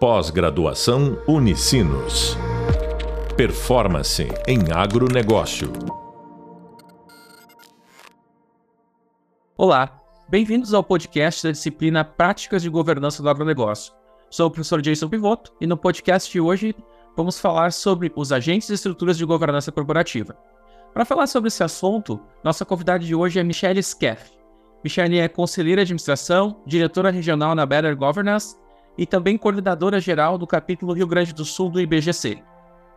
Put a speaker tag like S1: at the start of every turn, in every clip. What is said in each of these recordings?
S1: Pós-graduação Unicinos. Performance em agronegócio.
S2: Olá, bem-vindos ao podcast da disciplina Práticas de Governança do Agronegócio. Sou o professor Jason Pivoto e no podcast de hoje vamos falar sobre os agentes e estruturas de governança corporativa. Para falar sobre esse assunto, nossa convidada de hoje é Michelle Skeff. Michelle é conselheira de administração, diretora regional na Better Governance e também coordenadora geral do capítulo Rio Grande do Sul do IBGC.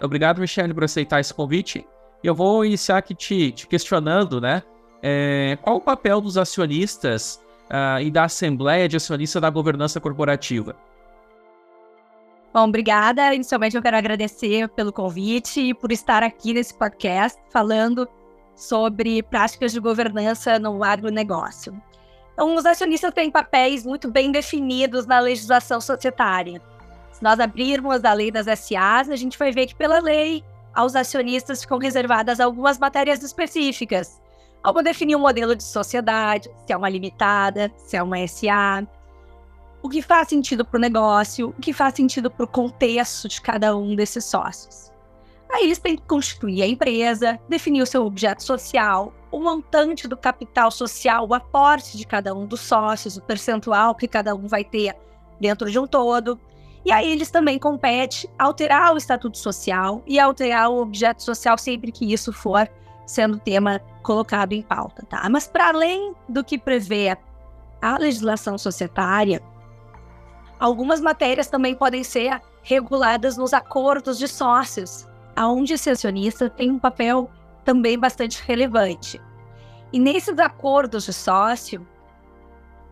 S2: Obrigado, Michele, por aceitar esse convite. Eu vou iniciar aqui te, te questionando, né? É, qual o papel dos acionistas uh, e da Assembleia de Acionistas da Governança Corporativa?
S3: Bom, obrigada. Inicialmente eu quero agradecer pelo convite e por estar aqui nesse podcast falando sobre práticas de governança no agronegócio. Então, os acionistas têm papéis muito bem definidos na legislação societária. Se nós abrirmos a lei das SAs, a gente vai ver que, pela lei, aos acionistas ficam reservadas algumas matérias específicas, como definir um modelo de sociedade, se é uma limitada, se é uma SA, o que faz sentido para o negócio, o que faz sentido para o contexto de cada um desses sócios. Aí eles têm que constituir a empresa, definir o seu objeto social, o montante do capital social, o aporte de cada um dos sócios, o percentual que cada um vai ter dentro de um todo. E aí eles também competem alterar o estatuto social e alterar o objeto social sempre que isso for sendo tema colocado em pauta, tá? Mas para além do que prevê a legislação societária, algumas matérias também podem ser reguladas nos acordos de sócios, aonde esse acionista tem um papel também bastante relevante. E nesses acordos de sócio,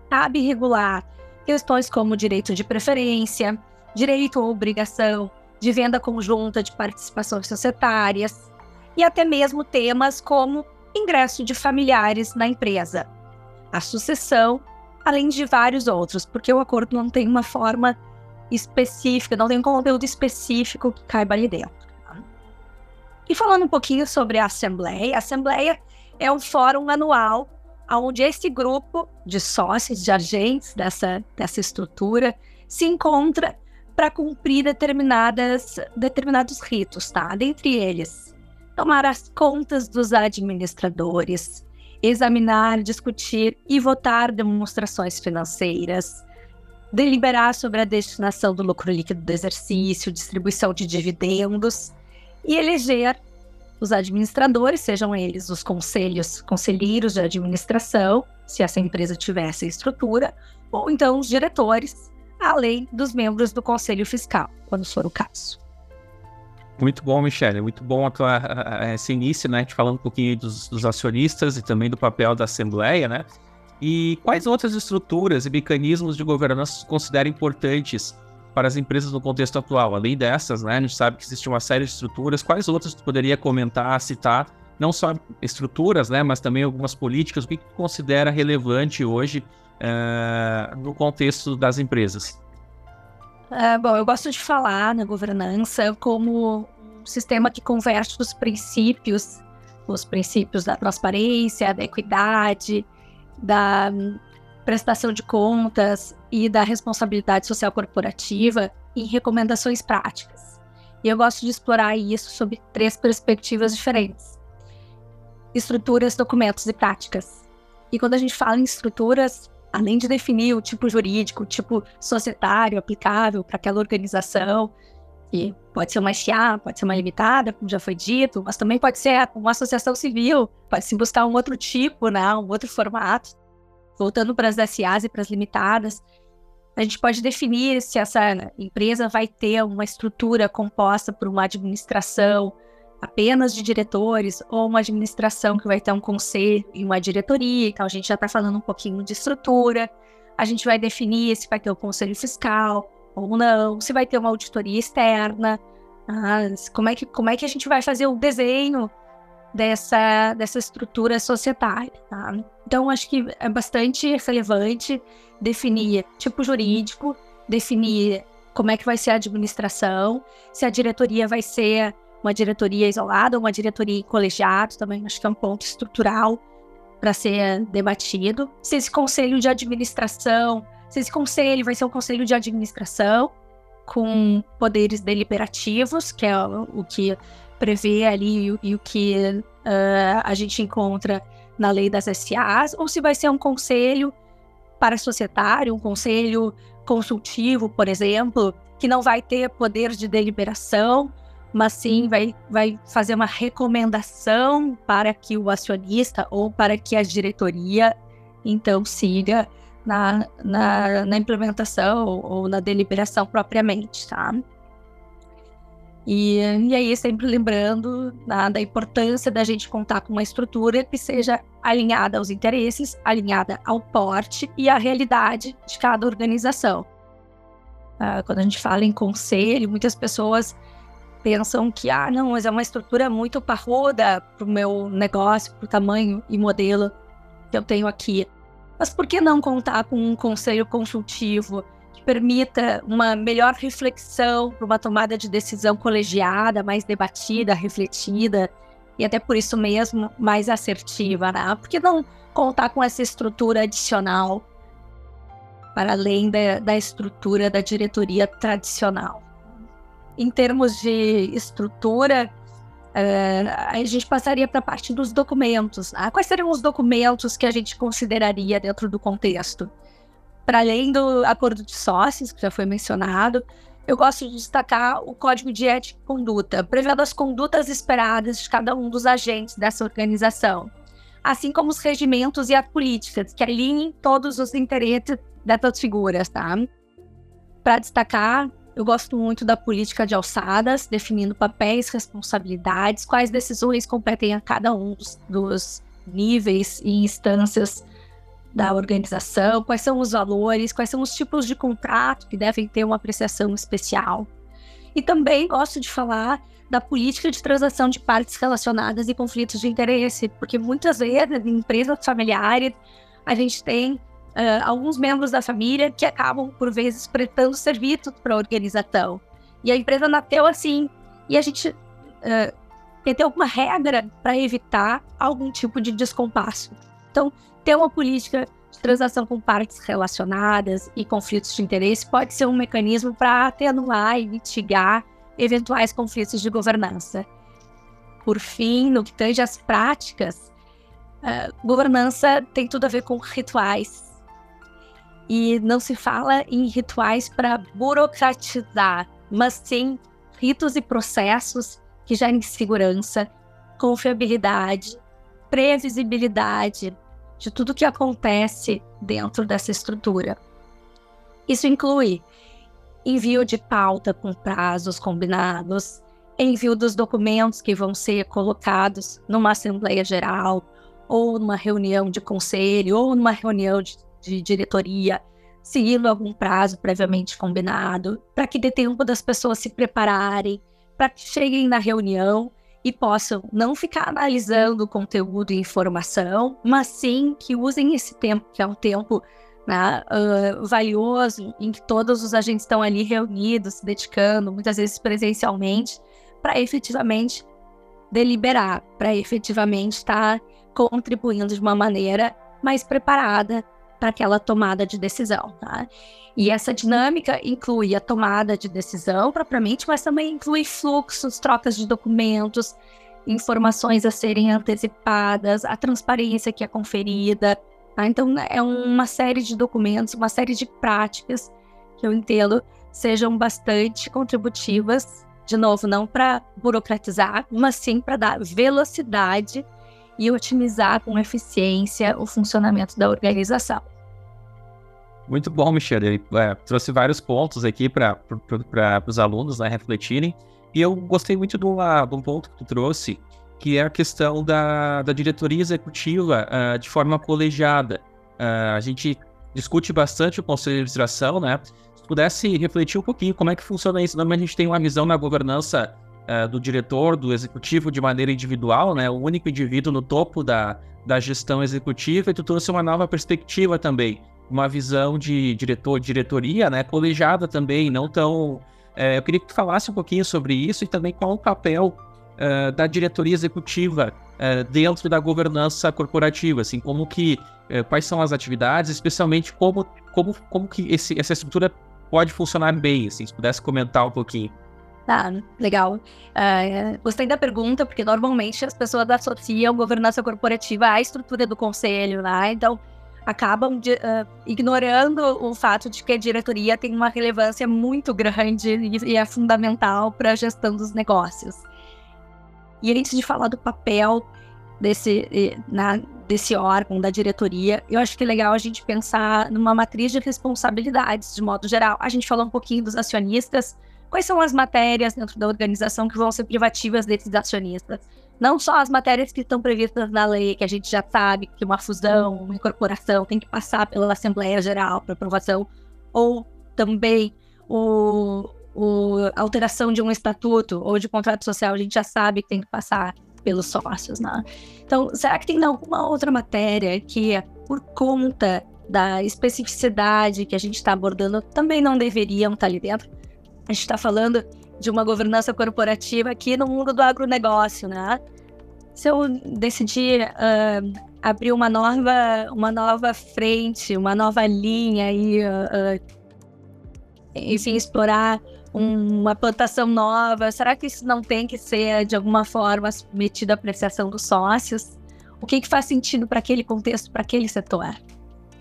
S3: cabe regular questões como direito de preferência, direito ou obrigação de venda conjunta de participações societárias e até mesmo temas como ingresso de familiares na empresa, a sucessão, além de vários outros, porque o acordo não tem uma forma específica, não tem um conteúdo específico que caiba ali dentro. E falando um pouquinho sobre a Assembleia, a Assembleia é um fórum anual onde esse grupo de sócios, de agentes dessa, dessa estrutura, se encontra para cumprir determinadas, determinados ritos, tá? Dentre eles, tomar as contas dos administradores, examinar, discutir e votar demonstrações financeiras, deliberar sobre a destinação do lucro líquido do exercício, distribuição de dividendos e eleger os administradores, sejam eles os conselhos, conselheiros de administração, se essa empresa tivesse estrutura, ou então os diretores, além dos membros do conselho fiscal, quando for o caso.
S2: Muito bom, Michele. Muito bom a tua, a, a, esse início, né? Gente falando um pouquinho dos, dos, acionistas e também do papel da Assembleia, né? E quais outras estruturas e mecanismos de governança considera importantes para as empresas no contexto atual. Além dessas, né, a gente sabe que existe uma série de estruturas. Quais outras tu poderia comentar, citar? Não só estruturas, né, mas também algumas políticas. O que, tu considera relevante hoje uh, no contexto das empresas?
S3: É, bom, eu gosto de falar na governança como um sistema que converte os princípios, os princípios da transparência, da equidade, da prestação de contas e da responsabilidade social corporativa em recomendações práticas. E eu gosto de explorar isso sob três perspectivas diferentes: estruturas, documentos e práticas. E quando a gente fala em estruturas, além de definir o tipo jurídico, o tipo societário aplicável para aquela organização, que pode ser uma SA, pode ser uma limitada, como já foi dito, mas também pode ser uma associação civil, pode se buscar um outro tipo, né, um outro formato voltando para as SAs e para as limitadas, a gente pode definir se essa empresa vai ter uma estrutura composta por uma administração apenas de diretores ou uma administração que vai ter um conselho e uma diretoria. Então, a gente já está falando um pouquinho de estrutura. A gente vai definir se vai ter o um conselho fiscal ou não, se vai ter uma auditoria externa, como, é que, como é que a gente vai fazer o desenho dessa, dessa estrutura societária. Tá? Então, acho que é bastante relevante definir tipo jurídico, definir como é que vai ser a administração, se a diretoria vai ser uma diretoria isolada ou uma diretoria em colegiado, também acho que é um ponto estrutural para ser debatido. Se esse conselho de administração, se esse conselho vai ser um conselho de administração, com poderes deliberativos, que é o que prevê ali e, o que uh, a gente encontra na lei das SAs, ou se vai ser um conselho para societário, um conselho consultivo, por exemplo, que não vai ter poder de deliberação, mas sim vai, vai fazer uma recomendação para que o acionista ou para que a diretoria então siga na, na, na implementação ou na deliberação propriamente, tá? E, e aí, sempre lembrando né, da importância da gente contar com uma estrutura que seja alinhada aos interesses, alinhada ao porte e à realidade de cada organização. Uh, quando a gente fala em conselho, muitas pessoas pensam que, ah, não, mas é uma estrutura muito parruda para o meu negócio, para o tamanho e modelo que eu tenho aqui. Mas por que não contar com um conselho consultivo permita uma melhor reflexão uma tomada de decisão colegiada, mais debatida, refletida e até por isso mesmo mais assertiva, né? Por que não contar com essa estrutura adicional para além da, da estrutura da diretoria tradicional? Em termos de estrutura, Uh, a gente passaria para a parte dos documentos. Né? Quais seriam os documentos que a gente consideraria dentro do contexto? Para além do acordo de sócios, que já foi mencionado, eu gosto de destacar o Código de Ética e Conduta, prevendo as condutas esperadas de cada um dos agentes dessa organização, assim como os regimentos e as políticas que alinhem todos os interesses dessas figuras, tá? Para destacar eu gosto muito da política de alçadas, definindo papéis, responsabilidades, quais decisões competem a cada um dos, dos níveis e instâncias da organização, quais são os valores, quais são os tipos de contrato que devem ter uma apreciação especial. E também gosto de falar da política de transação de partes relacionadas e conflitos de interesse, porque muitas vezes em empresas familiares a gente tem uh, alguns membros da família que acabam, por vezes, prestando serviços para a organização. E a empresa nasceu assim, e a gente uh, tem que ter alguma regra para evitar algum tipo de descompasso. Então, ter uma política de transação com partes relacionadas e conflitos de interesse pode ser um mecanismo para atenuar e mitigar eventuais conflitos de governança. Por fim, no que tange às práticas, uh, governança tem tudo a ver com rituais, e não se fala em rituais para burocratizar, mas sim ritos e processos que gerem segurança, confiabilidade, previsibilidade de tudo que acontece dentro dessa estrutura. Isso inclui envio de pauta com prazos combinados, envio dos documentos que vão ser colocados numa Assembleia Geral, ou numa reunião de conselho, ou numa reunião de de diretoria, seguindo algum prazo previamente combinado, para que dê tempo das pessoas se prepararem, para que cheguem na reunião e possam não ficar analisando conteúdo e informação, mas sim que usem esse tempo, que é um tempo né, uh, valioso, em que todos os agentes estão ali reunidos, se dedicando, muitas vezes presencialmente, para efetivamente deliberar, para efetivamente estar contribuindo de uma maneira mais preparada para aquela tomada de decisão, tá? E essa dinâmica inclui a tomada de decisão propriamente, mas também inclui fluxos, trocas de documentos, informações a serem antecipadas, a transparência que é conferida. Tá? Então, é uma série de documentos, uma série de práticas que eu entendo sejam bastante contributivas, de novo, não para burocratizar, mas sim para dar velocidade e otimizar com eficiência o funcionamento da organização.
S2: Muito bom, Michel. É, trouxe vários pontos aqui para os alunos né, refletirem. E eu gostei muito de, uma, de um ponto que tu trouxe, que é a questão da, da diretoria executiva uh, de forma colegiada. Uh, a gente discute bastante o conselho de administração, né? Se pudesse refletir um pouquinho como é que funciona isso. Normalmente a gente tem uma visão na governança uh, do diretor, do executivo de maneira individual, né? O único indivíduo no topo da, da gestão executiva, e tu trouxe uma nova perspectiva também, uma visão de diretor, diretoria, né? Colegiada também, não tão. É, eu queria que tu falasse um pouquinho sobre isso e também qual o papel uh, da diretoria executiva uh, dentro da governança corporativa, assim, como que uh, quais são as atividades, especialmente como como como que esse, essa estrutura pode funcionar bem, assim, se pudesse comentar um pouquinho.
S3: Tá, legal. Uh, gostei da pergunta, porque normalmente as pessoas associam governança corporativa à estrutura do conselho, né? Então, acabam de, uh, ignorando o fato de que a diretoria tem uma relevância muito grande e, e é fundamental para a gestão dos negócios. E antes de falar do papel desse, na, desse órgão, da diretoria, eu acho que é legal a gente pensar numa matriz de responsabilidades, de modo geral. A gente falou um pouquinho dos acionistas. Quais são as matérias dentro da organização que vão ser privativas desses acionistas? Não só as matérias que estão previstas na lei, que a gente já sabe que uma fusão, uma incorporação tem que passar pela Assembleia Geral para aprovação, ou também o, o, a alteração de um estatuto ou de contrato social, a gente já sabe que tem que passar pelos sócios, né? Então, será que tem alguma outra matéria que, por conta da especificidade que a gente está abordando, também não deveriam estar tá ali dentro? A gente está falando de uma governança corporativa aqui no mundo do agronegócio, né? Se eu decidir uh, abrir uma nova, uma nova frente, uma nova linha e, uh, enfim, explorar uma plantação nova, será que isso não tem que ser, de alguma forma, submetido à apreciação dos sócios? O que, que faz sentido para aquele contexto, para aquele setor?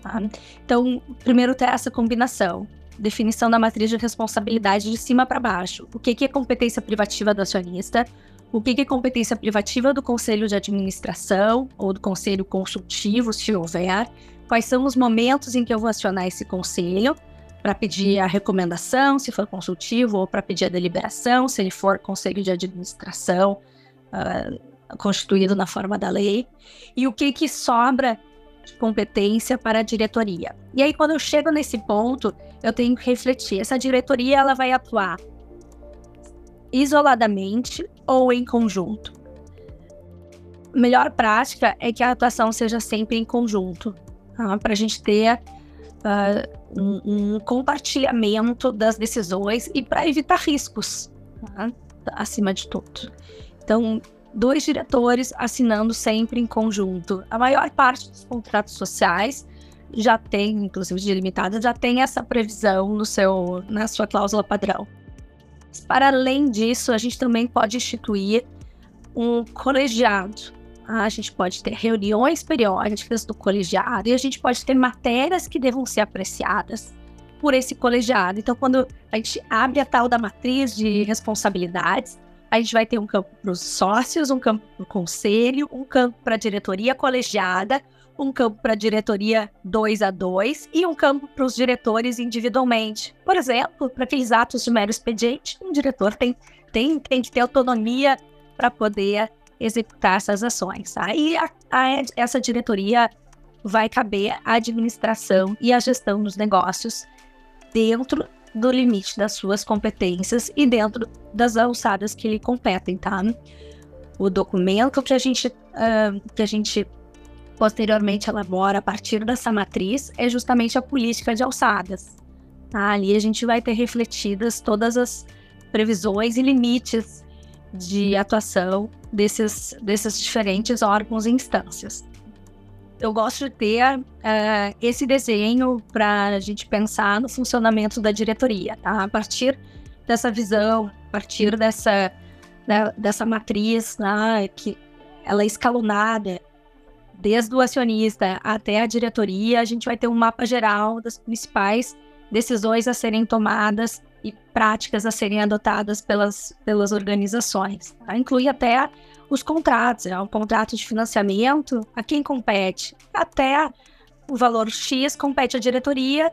S3: Tá? Então, primeiro ter essa combinação definição da matriz de responsabilidade de cima para baixo. O que, que é competência privativa do acionista? O que, que é competência privativa do conselho de administração ou do conselho consultivo, se houver? Quais são os momentos em que eu vou acionar esse conselho para pedir a recomendação, se for consultivo, ou para pedir a deliberação, se ele for conselho de administração uh, constituído na forma da lei? E o que, que sobra de competência para a diretoria? E aí, quando eu chego nesse ponto, eu tenho que refletir. Essa diretoria ela vai atuar isoladamente ou em conjunto. Melhor prática é que a atuação seja sempre em conjunto, tá? para a gente ter uh, um, um, compartilhamento das decisões e para evitar riscos, tá? acima de tudo. Então, dois diretores assinando sempre em conjunto. A maior parte dos contratos sociais já tem, inclusive de limitada, já tem essa previsão no seu, na sua cláusula padrão. Para além disso, a gente também pode instituir um colegiado. Ah, a gente pode ter reuniões periódicas do colegiado e a gente pode ter matérias que devam ser apreciadas por esse colegiado. Então, quando a gente abre a tal da matriz de responsabilidades, a gente vai ter um campo para os sócios, um campo para o conselho, um campo para a diretoria colegiada, um campo para a diretoria 2 a 2 e um campo para os diretores individualmente. Por exemplo, para aqueles atos de mero expediente, um diretor tem, tem, tem que ter autonomia para poder executar essas ações. Aí a, a, essa diretoria vai caber a administração e a gestão dos negócios dentro do limite das suas competências e dentro das alçadas que lhe competem, tá? O documento que a gente, uh, que a gente posteriormente elabora a partir dessa matriz é justamente a política de alçadas. Tá? Ali a gente vai ter refletidas todas as previsões e limites de atuação desses, desses diferentes órgãos e instâncias. Eu gosto de ter uh, esse desenho para a gente pensar no funcionamento da diretoria, tá? A partir dessa visão, a partir dessa, né, dessa matriz, né, que ela é escalonada, desde o acionista até a diretoria, a gente vai ter um mapa geral das principais decisões a serem tomadas práticas a serem adotadas pelas, pelas organizações. Tá? Inclui até os contratos, é um contrato de financiamento, a quem compete? Até o valor X compete à diretoria,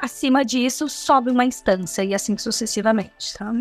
S3: acima disso sobe uma instância e assim sucessivamente. Tá?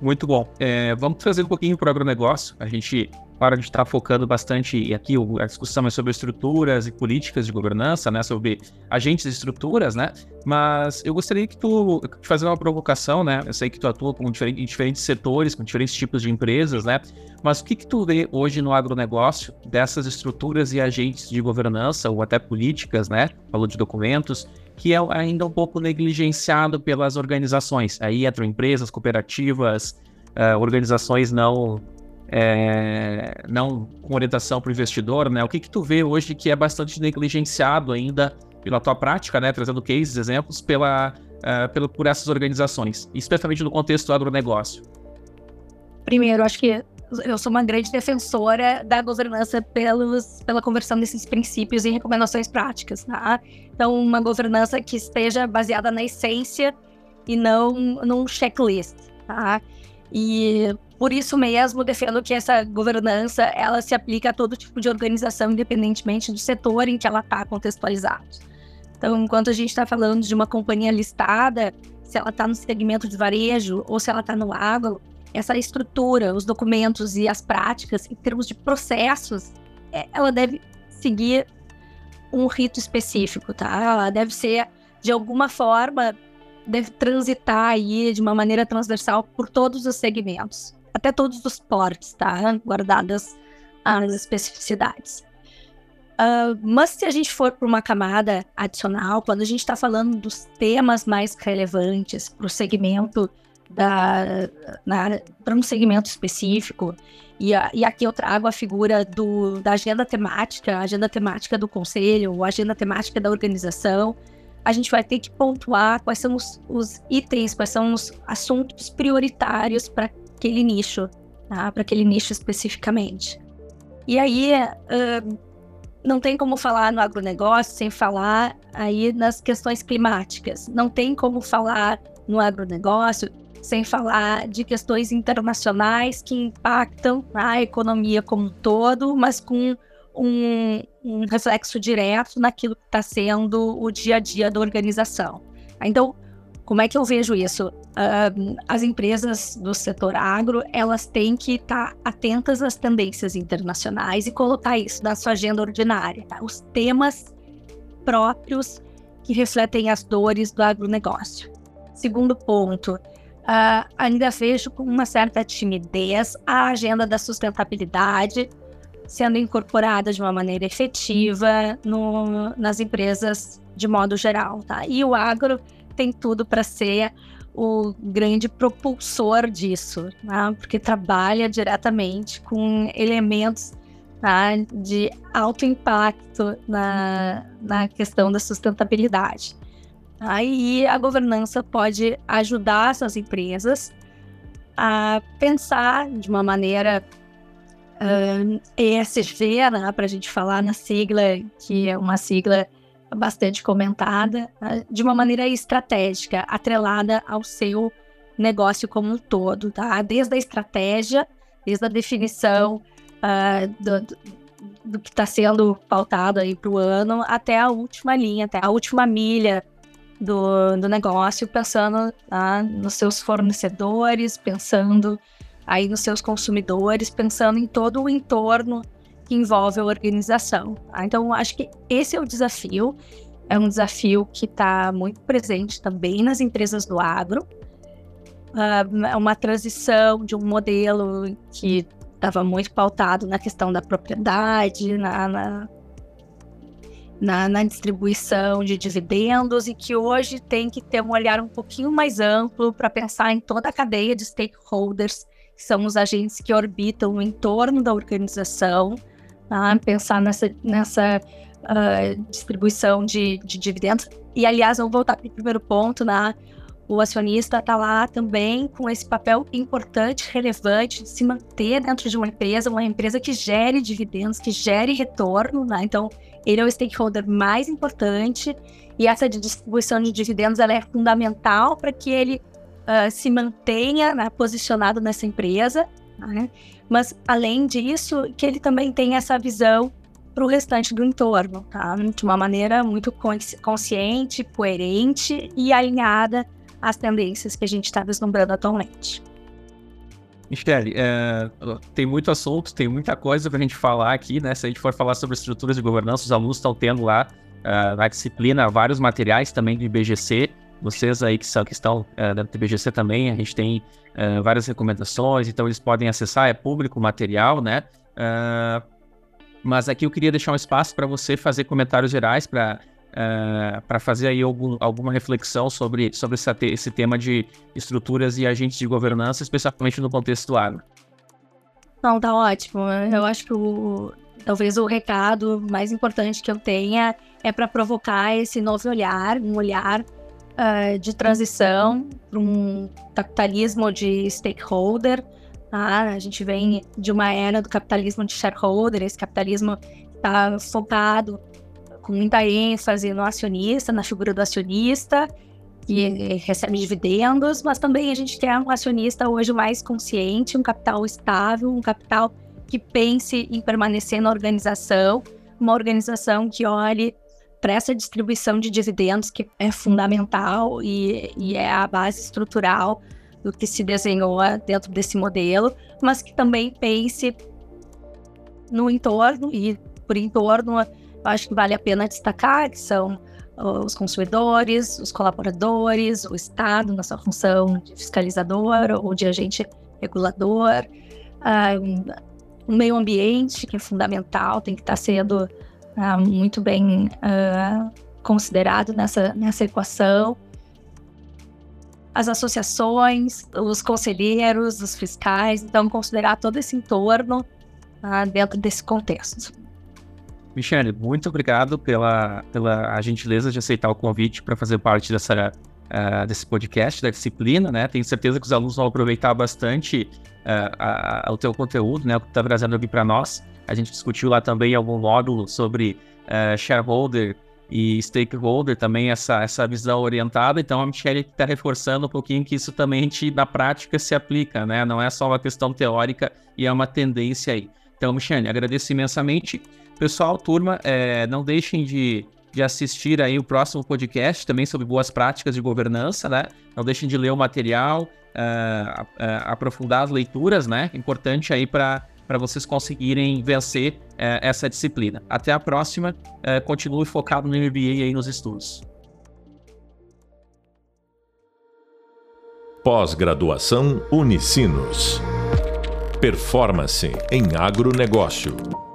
S2: Muito bom. É, vamos trazer um pouquinho para o agronegócio. A gente Claro, a gente está focando bastante, e aqui a discussão é sobre estruturas e políticas de governança, né? Sobre agentes e estruturas, né? Mas eu gostaria que tu te fazer uma provocação, né? Eu sei que tu atua com diferentes, em diferentes setores, com diferentes tipos de empresas, né? Mas o que, que tu vê hoje no agronegócio dessas estruturas e agentes de governança, ou até políticas, né? Falou de documentos, que é ainda um pouco negligenciado pelas organizações. Aí entram empresas, cooperativas, uh, organizações não é, não com orientação para o investidor, né? O que que tu vê hoje que é bastante negligenciado ainda pela tua prática, né? Trazendo cases, exemplos, pela uh, pelo, por essas organizações, especialmente no contexto do agronegócio?
S3: Primeiro, acho que eu sou uma grande defensora da governança pelos, pela conversão desses princípios e recomendações práticas, tá? Então, uma governança que esteja baseada na essência e não num checklist, tá? E por isso mesmo defendo que essa governança ela se aplica a todo tipo de organização, independentemente do setor em que ela está contextualizada. Então, enquanto a gente está falando de uma companhia listada, se ela está no segmento de varejo ou se ela está no agro, essa estrutura, os documentos e as práticas, em termos de processos, é, ela deve seguir um rito específico, tá? Ela deve ser, de alguma forma, deve transitar aí de uma maneira transversal por todos os segmentos, até todos os portes, tá? Guardadas as especificidades. Uh, mas se a gente for para uma camada adicional, quando a gente está falando dos temas mais relevantes para o segmento para um segmento específico. E, a, e, aqui eu trago a figura do, da agenda temática, agenda temática do conselho, agenda temática da organização. A gente vai ter que pontuar quais são os, os itens, quais são os assuntos prioritários para aquele nicho, tá? para aquele nicho especificamente. E aí, uh, não tem como falar no agronegócio sem falar aí nas questões climáticas. Não tem como falar no agronegócio sem falar de questões internacionais que impactam a economia como um todo, mas com um, um reflexo direto naquilo que está sendo o dia a dia da organização. Então, como é que eu vejo isso? Uh, as empresas do setor agro, elas têm que estar tá atentas às tendências internacionais e colocar isso na sua agenda ordinária. Tá? Os temas próprios que refletem as dores do agronegócio. Segundo ponto, uh, ainda vejo com uma certa timidez a agenda da sustentabilidade sendo incorporada de uma maneira efetiva no, nas empresas de modo geral, tá? E o agro tem tudo para ser o grande propulsor disso, tá? porque trabalha diretamente com elementos tá? de alto impacto na, na questão da sustentabilidade. Aí a governança pode ajudar essas empresas a pensar de uma maneira ESG, né, para a gente falar na sigla, que é uma sigla bastante comentada, uh, de uma maneira estratégica, atrelada ao seu negócio como um todo, tá? Desde a estratégia, desde a definição uh, do, do que está sendo pautado aí para o ano, até a última linha, até a última milha do, do negócio, pensando tá, nos seus fornecedores, pensando aí nos seus consumidores, pensando em todo o entorno que envolve a organização. Tá? Então, acho que esse é o desafio. É um desafio que está muito presente também nas empresas do agro. Uh, é uma transição de um modelo que estava muito pautado na questão da propriedade, na, na na, na, distribuição de dividendos e que hoje tem que ter um olhar um pouquinho mais amplo para pensar em toda a cadeia de stakeholders, que são os agentes que orbitam no entorno da organização, tá? pensar nessa, nessa uh, distribuição de, de, dividendos. E, aliás, vamos voltar para o primeiro ponto, né? o acionista está lá também com esse papel importante, relevante, de se manter dentro de uma empresa, uma empresa que gere dividendos, que gere retorno, né? Então, ele é o stakeholder mais importante e essa distribuição de dividendos ela é fundamental para que ele uh, se mantenha né, posicionado nessa empresa, né? mas além disso, que ele também tenha essa visão para o restante do entorno, tá? de uma maneira muito consciente, coerente e alinhada às tendências que a gente está vislumbrando atualmente.
S2: Michele, é, tem muito assunto, tem muita coisa para a gente falar aqui, né? Se a gente for falar sobre estruturas de governança, os alunos estão tendo lá uh, na disciplina vários materiais também do IBGC. Vocês aí que, são, que estão dentro do IBGC também, a gente tem uh, várias recomendações, então eles podem acessar, é público o material, né? mas aqui eu queria deixar um espaço para você fazer comentários gerais para é, para fazer aí algum, alguma reflexão sobre, sobre esse, esse tema de estruturas e agentes de governança, especialmente no contexto do agro.
S3: Não, tá ótimo. Eu acho que o, talvez o recado mais importante que eu tenha é para provocar esse novo olhar, um olhar uh, de transição para um capitalismo de stakeholder. Tá? A gente vem de uma era do capitalismo de shareholder, esse capitalismo está focado com muita ênfase no acionista, na figura do acionista, que recebe dividendos, mas também a gente quer um acionista hoje mais consciente, um capital estável, um capital que pense em permanecer na organização, uma organização que olhe para essa distribuição de dividendos que é fundamental e, e é a base estrutural do que se desenhou dentro desse modelo, mas que também pense no entorno e por entorno, acho que vale a pena destacar que são os consumidores, os colaboradores, o Estado na sua função de fiscalizador ou de agente regulador, um, o meio ambiente, que é fundamental, tem que estar sendo uh, muito bem uh, considerado nessa, nessa equação. As associações, os conselheiros, os fiscais, então considerar todo esse entorno uh, dentro desse contexto.
S2: Michele, muito obrigado pela, pela gentileza de aceitar o convite para fazer parte dessa, uh, desse podcast, da disciplina, né? Tenho certeza que os alunos vão aproveitar bastante a, a, o teu conteúdo, né? O que está trazendo aqui para nós. A gente discutiu lá também algum módulo sobre uh, shareholder e stakeholder, também essa, essa visão orientada. Então, a Michelle está reforçando um pouquinho que isso também na prática se aplica, né? Não é só uma questão teórica e é uma tendência aí. Então, Michelle, agradeço imensamente. Pessoal, turma, é, não deixem de, de assistir aí o próximo podcast também sobre boas práticas de governança, né? Não deixem de ler o material, uh, uh, aprofundar as leituras, né? Importante aí para para vocês conseguirem vencer uh, essa disciplina. Até a próxima. continue focado no MBA aí nos estudos.
S1: Pós-graduação Unicinos. Performance em agronegócio.